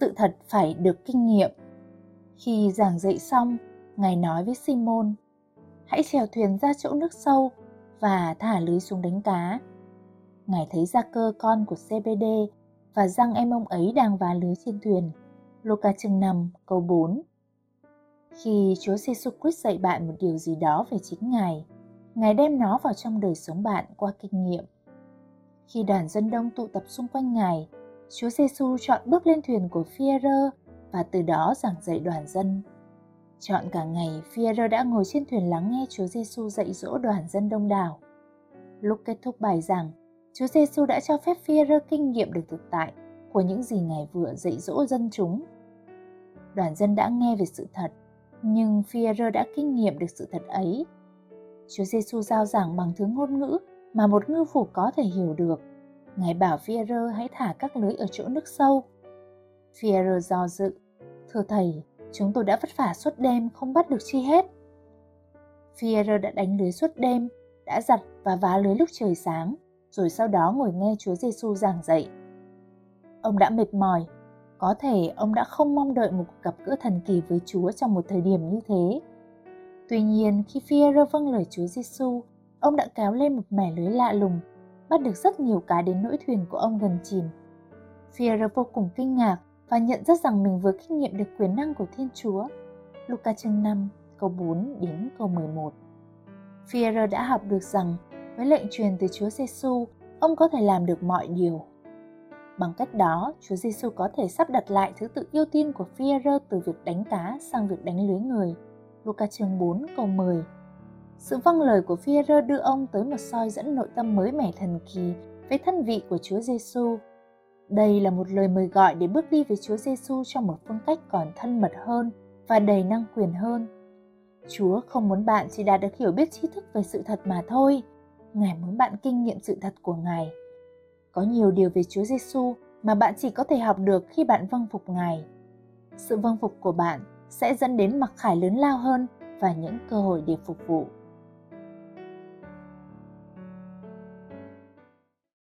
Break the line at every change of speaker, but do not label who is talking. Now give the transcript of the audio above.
sự thật phải được kinh nghiệm. Khi giảng dạy xong, Ngài nói với Simon, hãy chèo thuyền ra chỗ nước sâu và thả lưới xuống đánh cá. Ngài thấy Gia cơ con của CBD và răng em ông ấy đang vá lưới trên thuyền. Luca chương 5 câu 4 Khi Chúa Giêsu Christ dạy bạn một điều gì đó về chính Ngài, Ngài đem nó vào trong đời sống bạn qua kinh nghiệm. Khi đoàn dân đông tụ tập xung quanh Ngài, Chúa Giêsu chọn bước lên thuyền của Phi-e-rơ và từ đó giảng dạy đoàn dân. Chọn cả ngày, Phi-e-rơ đã ngồi trên thuyền lắng nghe Chúa Giêsu dạy dỗ đoàn dân đông đảo. Lúc kết thúc bài giảng, Chúa Giêsu đã cho phép Phi-e-rơ kinh nghiệm được thực tại của những gì Ngài vừa dạy dỗ dân chúng. Đoàn dân đã nghe về sự thật, nhưng Phi-e-rơ đã kinh nghiệm được sự thật ấy. Chúa Giêsu giao giảng bằng thứ ngôn ngữ mà một ngư phủ có thể hiểu được. Ngài bảo Pierre hãy thả các lưới ở chỗ nước sâu. Fierre do dự, thưa thầy, chúng tôi đã vất vả suốt đêm không bắt được chi hết. Pierre đã đánh lưới suốt đêm, đã giặt và vá lưới lúc trời sáng, rồi sau đó ngồi nghe Chúa Giêsu giảng dạy. Ông đã mệt mỏi, có thể ông đã không mong đợi một cuộc gặp gỡ thần kỳ với Chúa trong một thời điểm như thế. Tuy nhiên, khi Pierre vâng lời Chúa Giêsu, ông đã kéo lên một mẻ lưới lạ lùng, bắt được rất nhiều cá đến nỗi thuyền của ông gần chìm. Pierre vô cùng kinh ngạc và nhận ra rằng mình vừa kinh nghiệm được quyền năng của Thiên Chúa. Luca chương 5, câu 4 đến câu 11. Pierre đã học được rằng với lệnh truyền từ Chúa Giêsu, ông có thể làm được mọi điều. Bằng cách đó, Chúa Giêsu có thể sắp đặt lại thứ tự ưu tiên của Pierre từ việc đánh cá sang việc đánh lưới người. Luca chương 4 câu 10 sự vâng lời của phi rơ đưa ông tới một soi dẫn nội tâm mới mẻ thần kỳ với thân vị của Chúa Giêsu. Đây là một lời mời gọi để bước đi với Chúa Giêsu trong một phương cách còn thân mật hơn và đầy năng quyền hơn. Chúa không muốn bạn chỉ đạt được hiểu biết tri thức về sự thật mà thôi. Ngài muốn bạn kinh nghiệm sự thật của Ngài. Có nhiều điều về Chúa Giêsu mà bạn chỉ có thể học được khi bạn vâng phục Ngài. Sự vâng phục của bạn sẽ dẫn đến mặc khải lớn lao hơn và những cơ hội để phục vụ